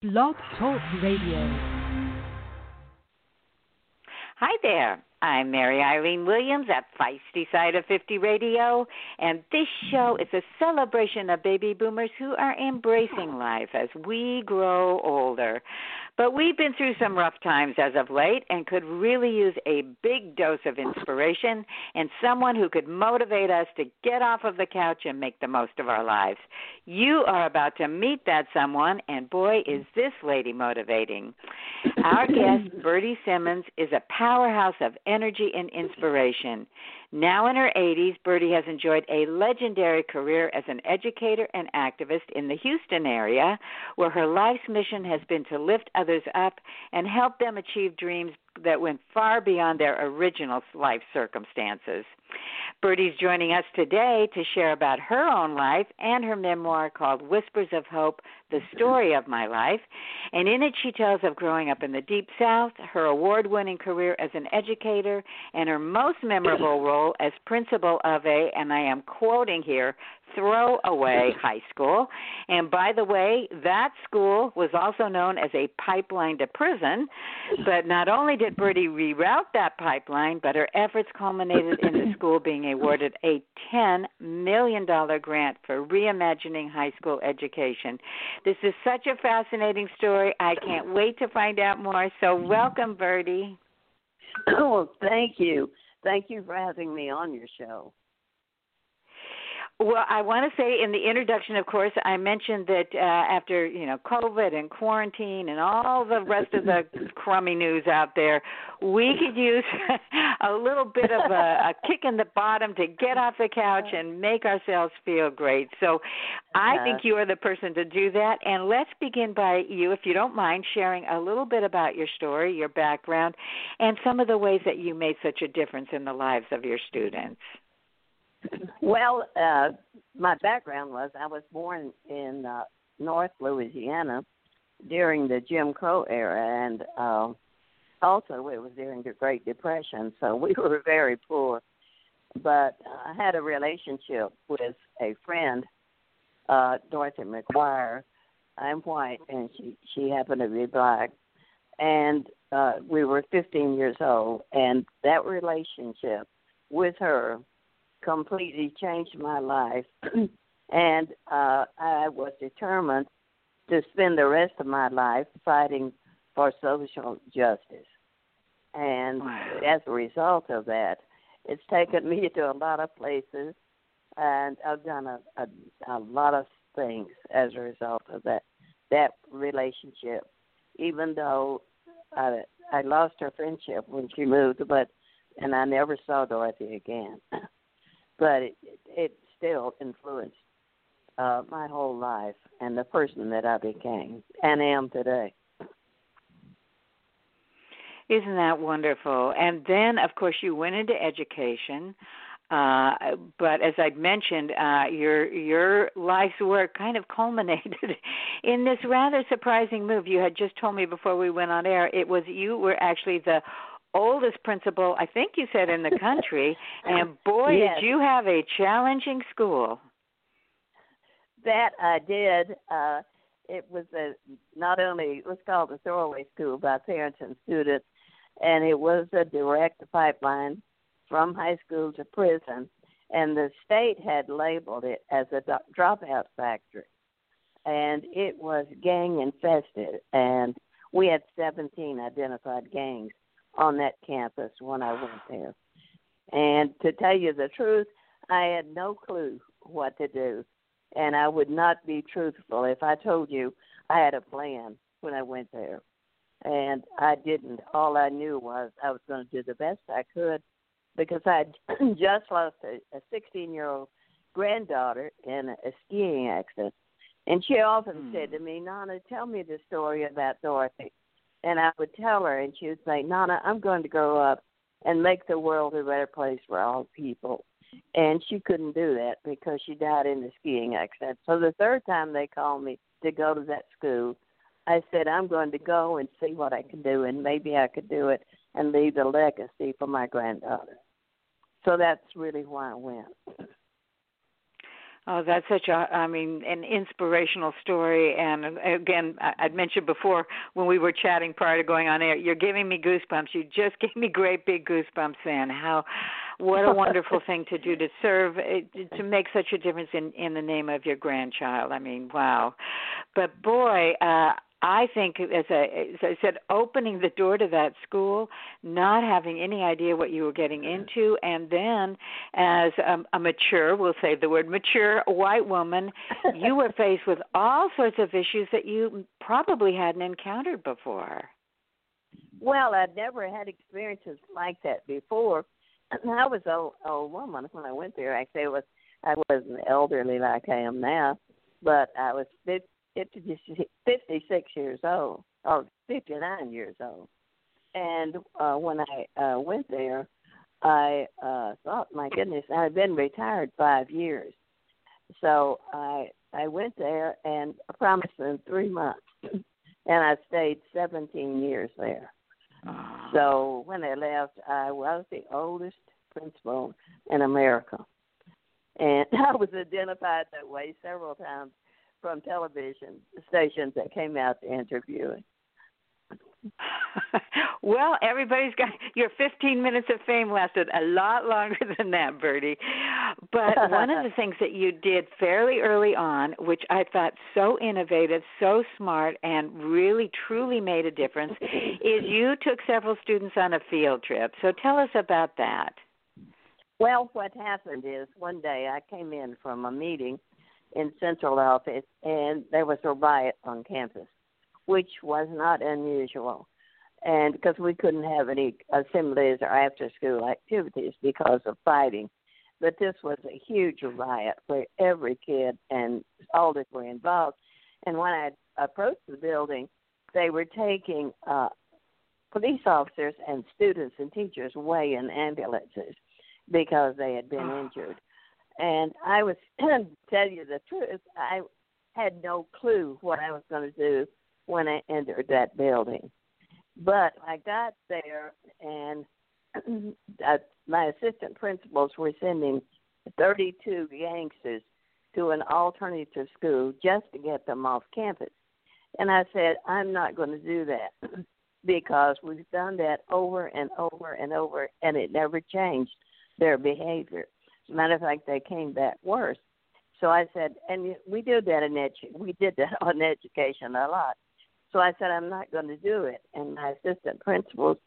Blog Talk Radio. Hi there. I'm Mary Eileen Williams at Feisty Side of 50 Radio, and this show is a celebration of baby boomers who are embracing life as we grow older. But we've been through some rough times as of late and could really use a big dose of inspiration and someone who could motivate us to get off of the couch and make the most of our lives. You are about to meet that someone, and boy, is this lady motivating. Our guest, Bertie Simmons, is a powerhouse of energy and inspiration. Now in her 80s, Bertie has enjoyed a legendary career as an educator and activist in the Houston area, where her life's mission has been to lift others up and help them achieve dreams that went far beyond their original life circumstances. Bertie's joining us today to share about her own life and her memoir called Whispers of Hope The Story of My Life. And in it, she tells of growing up in the Deep South, her award winning career as an educator, and her most memorable role as principal of a, and I am quoting here, throwaway high school. And by the way, that school was also known as a pipeline to prison. But not only did Bertie reroute that pipeline, but her efforts culminated in the school being awarded a $10 million grant for reimagining high school education. This is such a fascinating story. I can't wait to find out more. So, welcome, Bertie. Oh, thank you. Thank you for having me on your show. Well, I want to say in the introduction, of course, I mentioned that uh, after you know COVID and quarantine and all the rest of the crummy news out there, we could use a little bit of a, a kick in the bottom to get off the couch and make ourselves feel great. So, I think you are the person to do that. And let's begin by you, if you don't mind, sharing a little bit about your story, your background, and some of the ways that you made such a difference in the lives of your students. Well, uh, my background was I was born in uh, North Louisiana during the Jim Crow era, and uh, also it was during the Great Depression, so we were very poor. But I had a relationship with a friend, uh, Dorothy McGuire. I'm white, and she she happened to be black, and uh, we were 15 years old, and that relationship with her completely changed my life, and uh, I was determined to spend the rest of my life fighting for social justice. And wow. as a result of that, it's taken me to a lot of places, and I've done a, a, a lot of things as a result of that that relationship. Even though I I lost her friendship when she moved, but and I never saw Dorothy again. but it, it still influenced uh, my whole life and the person that I became and am today. Isn't that wonderful? And then, of course, you went into education. Uh, but as I'd mentioned, uh, your your life's work kind of culminated in this rather surprising move. You had just told me before we went on air. It was you were actually the oldest principal, I think you said, in the country. and boy, yes. did you have a challenging school. That I did. Uh, it was a not only it was called a throwaway school by parents and students, and it was a direct pipeline from high school to prison. And the state had labeled it as a dropout factory, and it was gang infested. And we had 17 identified gangs on that campus when I went there. And to tell you the truth, I had no clue what to do. And I would not be truthful if I told you I had a plan when I went there. And I didn't. All I knew was I was going to do the best I could because I had just lost a 16 year old granddaughter in a skiing accident. And she often hmm. said to me, Nana, tell me the story about Dorothy and I would tell her, and she would say, Nana, I'm going to grow up and make the world a better place for all people. And she couldn't do that because she died in a skiing accident. So the third time they called me to go to that school, I said, I'm going to go and see what I can do, and maybe I could do it and leave a legacy for my granddaughter. So that's really why I went. Oh, that's such a, I mean, an inspirational story. And uh, again, I'd mentioned before when we were chatting prior to going on air, you're giving me goosebumps. You just gave me great big goosebumps then. How, what a wonderful thing to do to serve, uh, to make such a difference in, in the name of your grandchild. I mean, wow. But boy, uh, I think, as I, as I said, opening the door to that school, not having any idea what you were getting into, and then as a, a mature, we'll say the word mature white woman, you were faced with all sorts of issues that you probably hadn't encountered before. Well, I'd never had experiences like that before. I was a old woman when I went there. Actually, I was I wasn't elderly like I am now, but I was 56 years old, or 59 years old. And uh, when I uh, went there, I uh, thought, my goodness, I had been retired five years. So I I went there and I promised them three months, and I stayed 17 years there. So when I left, I was the oldest principal in America, and I was identified that way several times from television stations that came out to interview well, everybody's got your 15 minutes of fame lasted a lot longer than that, Bertie. But one of the things that you did fairly early on, which I thought so innovative, so smart, and really truly made a difference, is you took several students on a field trip. So tell us about that. Well, what happened is one day I came in from a meeting in central office, and there was a riot on campus, which was not unusual. And because we couldn't have any assemblies or after school activities because of fighting. But this was a huge riot where every kid and all elders were involved. And when I approached the building, they were taking uh, police officers and students and teachers away in ambulances because they had been ah. injured. And I was to tell you the truth, I had no clue what I was going to do when I entered that building. But I got there, and uh, my assistant principals were sending 32 youngsters to an alternative school just to get them off campus. And I said, I'm not going to do that because we've done that over and over and over, and it never changed their behavior. Matter of fact, they came back worse. So I said, and we did that in edu- we did that on education a lot. So I said, I'm not going to do it. And my assistant principals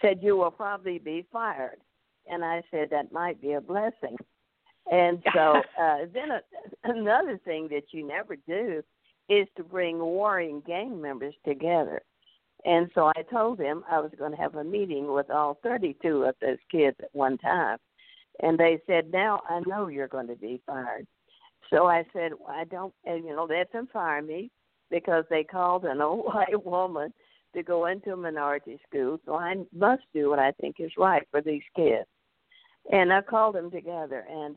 said, you will probably be fired. And I said, that might be a blessing. And so uh, then a, another thing that you never do is to bring warring gang members together. And so I told them I was going to have a meeting with all 32 of those kids at one time. And they said, "Now I know you're going to be fired." So I said, well, "I don't, and, you know, let them fire me because they called an old white woman to go into a minority school. So I must do what I think is right for these kids." And I called them together, and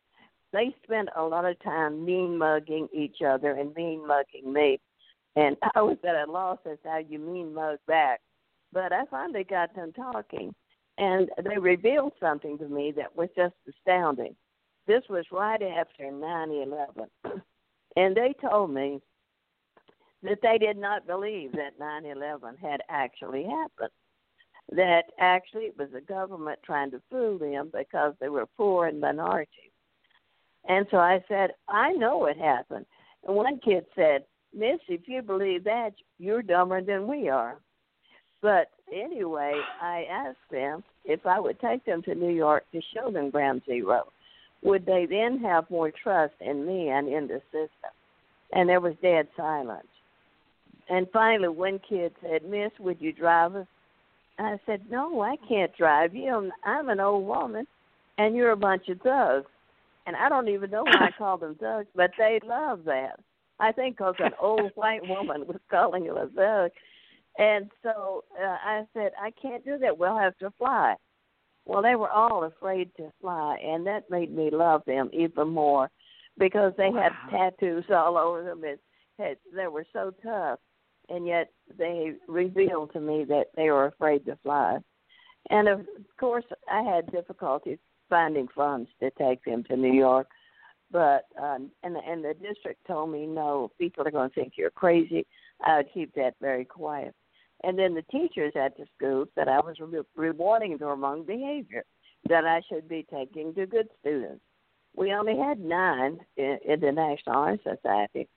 they spent a lot of time mean mugging each other and mean mugging me. And I was at a loss as how you mean mug back. But I finally got them talking and they revealed something to me that was just astounding. This was right after 9 11. And they told me that they did not believe that 9 11 had actually happened. That actually it was the government trying to fool them because they were poor and minority. And so I said, I know it happened. And one kid said, Miss, if you believe that, you're dumber than we are. But anyway, I asked them if I would take them to New York to show them Ground Zero, would they then have more trust in me and in the system? And there was dead silence. And finally, one kid said, Miss, would you drive us? I said, No, I can't drive you. I'm an old woman, and you're a bunch of thugs. And I don't even know why I call them thugs, but they love that. I think because an old white woman was calling you a thug. And so uh, I said, I can't do that. We'll have to fly. Well, they were all afraid to fly, and that made me love them even more because they wow. had tattoos all over them. It had, they were so tough, and yet they revealed to me that they were afraid to fly. And of course, I had difficulties finding funds to take them to New York, but um, and and the district told me no, people are going to think you're crazy. I would keep that very quiet. And then the teachers at the school said I was re- rewarding the wrong behavior, that I should be taking the good students. We only had nine in, in the National Honor Society,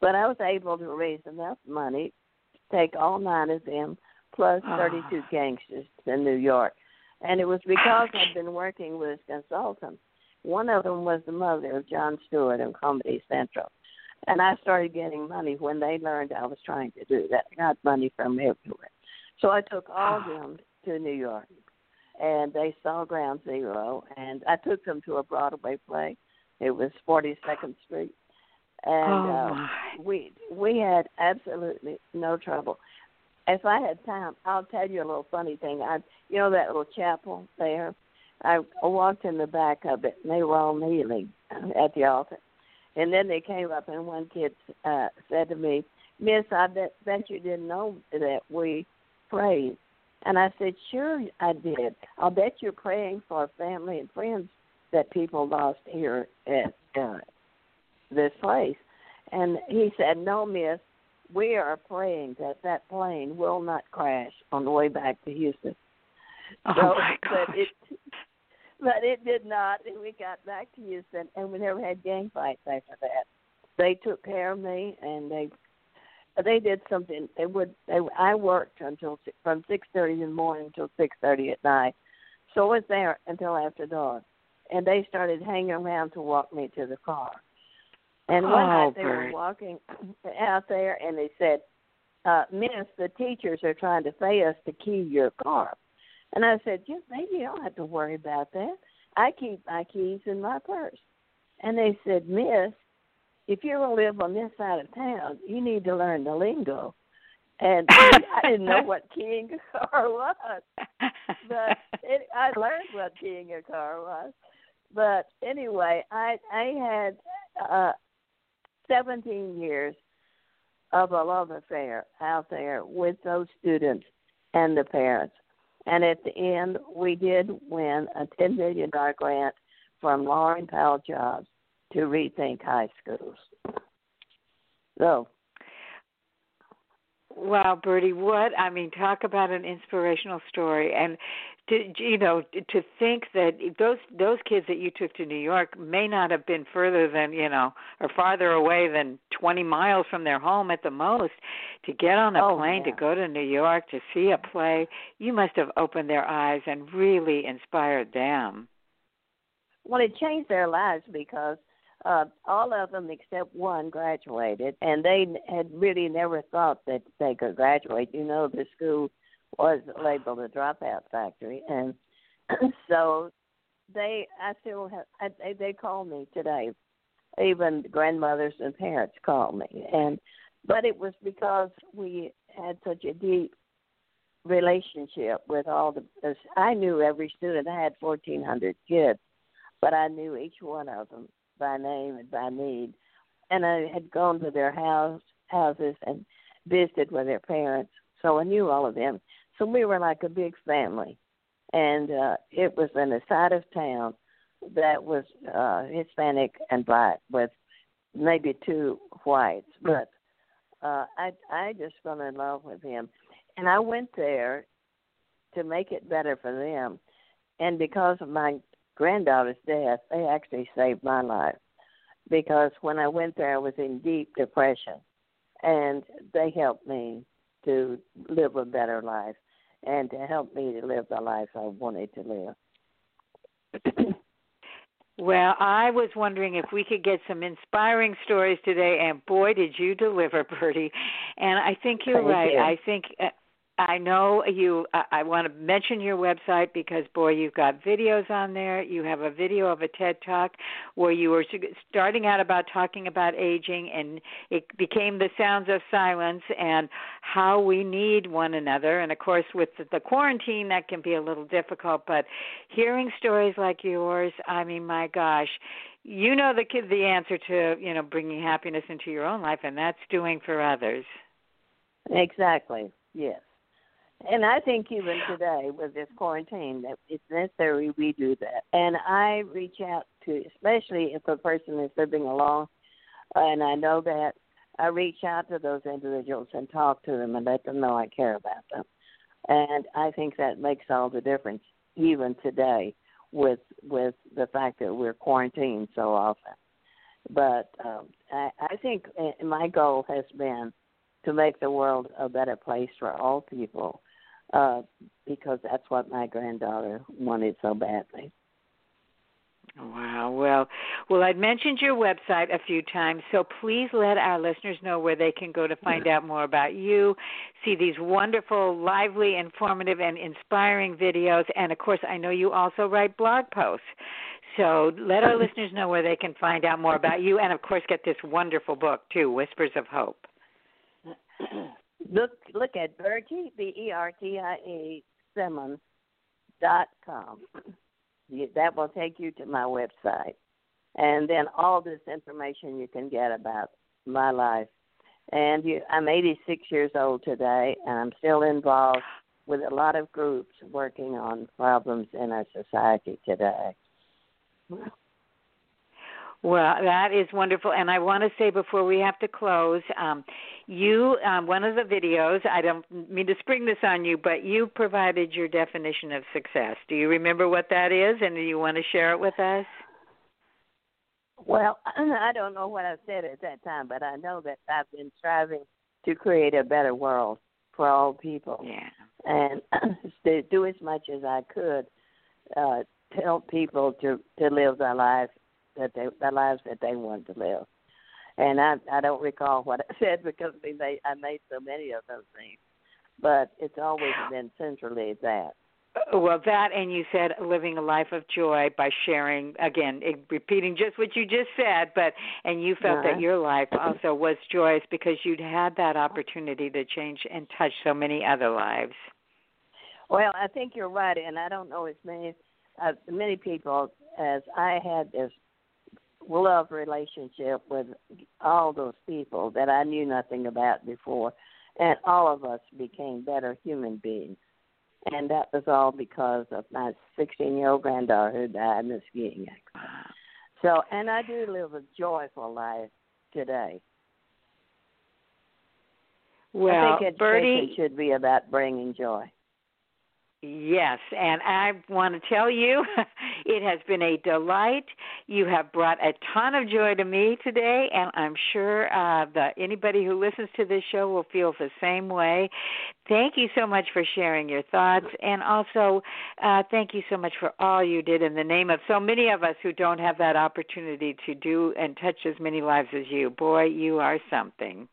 but I was able to raise enough money to take all nine of them plus 32 Ah. gangsters to New York. And it was because I'd been working with consultants. One of them was the mother of Jon Stewart in Comedy Central. And I started getting money when they learned I was trying to do that. I got money from everywhere. So I took all of them to New York. And they saw Ground Zero. And I took them to a Broadway play. It was 42nd Street. And oh uh, we we had absolutely no trouble. If I had time, I'll tell you a little funny thing. I, you know, that little chapel there. I walked in the back of it, and they were all kneeling at the altar. And then they came up, and one kid uh, said to me, "Miss, I bet, bet you didn't know that we prayed." And I said, "Sure, I did. I'll bet you're praying for family and friends that people lost here at uh, this place." And he said, "No, Miss, we are praying that that plane will not crash on the way back to Houston." Oh So, my gosh. it but it did not and we got back to Houston and we never had gang fights after that. They took care of me and they they did something they would they I worked until from six thirty in the morning until six thirty at night. So I was there until after dark. And they started hanging around to walk me to the car. And one Oh, night they were walking out there and they said, uh, Miss, the teachers are trying to pay us to key your car. And I said, Just maybe you don't have to worry about that. I keep my keys in my purse. And they said, Miss, if you ever live on this side of town, you need to learn the lingo. And I didn't know what keying a car was, but it, I learned what keying a car was. But anyway, I I had uh, 17 years of a love affair out there with those students and the parents. And at the end, we did win a $10 million grant from Laurene Powell Jobs to rethink high schools. So, Wow, Bertie, what I mean, talk about an inspirational story, and to you know to think that those those kids that you took to New York may not have been further than you know or farther away than 20 miles from their home at the most. To get on a Oh, plane yeah. to go to New York to see a play, you must have opened their eyes and really inspired them. well, it changed their lives because uh, all of them except one graduated, and they had really never thought that they could graduate. You know, the school was labeled a dropout factory, and so they, I still have, I, they, they call me today. Even grandmothers and parents call me, and but it was because we had such a deep relationship with all the. I knew every student. I had fourteen hundred kids, but I knew each one of them by name and by need, and I had gone to their house houses and visited with their parents, so I knew all of them. So we were like a big family, and uh, it was in a side of town that was uh, Hispanic and black with maybe two whites, but uh, I I just fell in love with him, and I went there to make it better for them, and because of my granddaughter's death, they actually saved my life, because when I went there, I was in deep depression, and they helped me to live a better life, and to help me to live the life I wanted to live. Well, I was wondering if we could get some inspiring stories today, and boy, did you deliver, Bertie. And I think you're Thank right. you. I think uh, I know you. I, I want to mention your website because boy, you've got videos on there. You have a video of a TED Talk where you were starting out about talking about aging, and it became the sounds of silence and how we need one another. And of course, with the, the quarantine, that can be a little difficult. But hearing stories like yours, I mean, my gosh, you know the kid the answer to you know bringing happiness into your own life, and that's doing for others. Exactly. Yes. And I think even today with this quarantine that it's necessary we do that. And I reach out to, especially if a person is living alone. And I know that I reach out to those individuals and talk to them and let them know I care about them. And I think that makes all the difference, even today, with with the fact that we're quarantined so often. But um, I, I think uh, my goal has been to make the world a better place for all people, uh, because that's what my granddaughter wanted so badly. Wow. Well, well, I'd mentioned your website a few times, so please let our listeners know where they can go to find out more about you, see these wonderful, lively, informative, and inspiring videos, and of course, I know you also write blog posts. So let our listeners know where they can find out more about you, and of course, get this wonderful book too, Whispers of Hope. Look, look at Bertie B E R T I E Simmons dot com that will take you to my website. And then all this information you can get about my life. And you, I'm 86 years old today, and I'm still involved with a lot of groups working on problems in our society today. Well, that is wonderful, and I want to say before we have to close, um, you um, one of the videos. I don't mean to spring this on you, but you provided your definition of success. Do you remember what that is, and do you want to share it with us? Well, I don't know what I said at that time, but I know that I've been striving to create a better world for all people. Yeah. And to do as much as I could uh, to help people to to live their life that they the lives that they want to live. And I I don't recall what I said because we made I made so many of those things, but it's always been centrally that. Uh, well, that and you said living a life of joy by sharing again, repeating just what you just said, but and you felt uh-huh. that your life also was joyous because you'd had that opportunity to change and touch so many other lives. Well, I think you're right, and I don't know as many uh, many people as I had this love relationship with all those people that I knew nothing about before, and all of us became better human beings. And that was all because of my 16 year old granddaughter who died in a skiing accident. So, and I do live a joyful life today. Well, I think education Bertie, should be about bringing joy. Yes, and I want to tell you, it has been a delight. You have brought a ton of joy to me today, and I'm sure uh, that anybody who listens to this show will feel the same way. Thank you so much for sharing your thoughts, and also uh, thank you so much for all you did in the name of so many of us who don't have that opportunity to do and touch as many lives as you. Boy, you are something.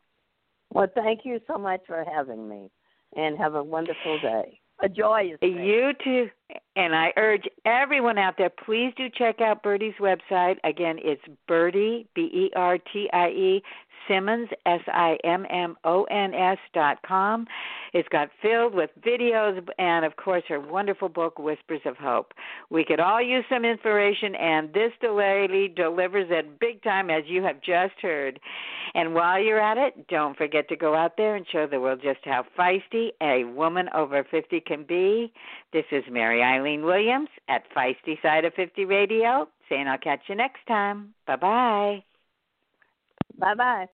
Well, thank you so much for having me, and have a wonderful day a joyous day. You too. And I urge everyone out there, please do check out Bertie's website. Again, it's Bertie, B E R T I E, Simmons, S I M M O N S dot com. It's got filled with videos and, of course, her wonderful book, Whispers of Hope. We could all use some inspiration, and this lady delivers it big time, as you have just heard. And while you're at it, don't forget to go out there and show the world just how feisty a woman over 50 can be. This is Mary Eileen Williams at Feisty Side of 50 Radio, saying I'll catch you next time. Bye bye. Bye bye.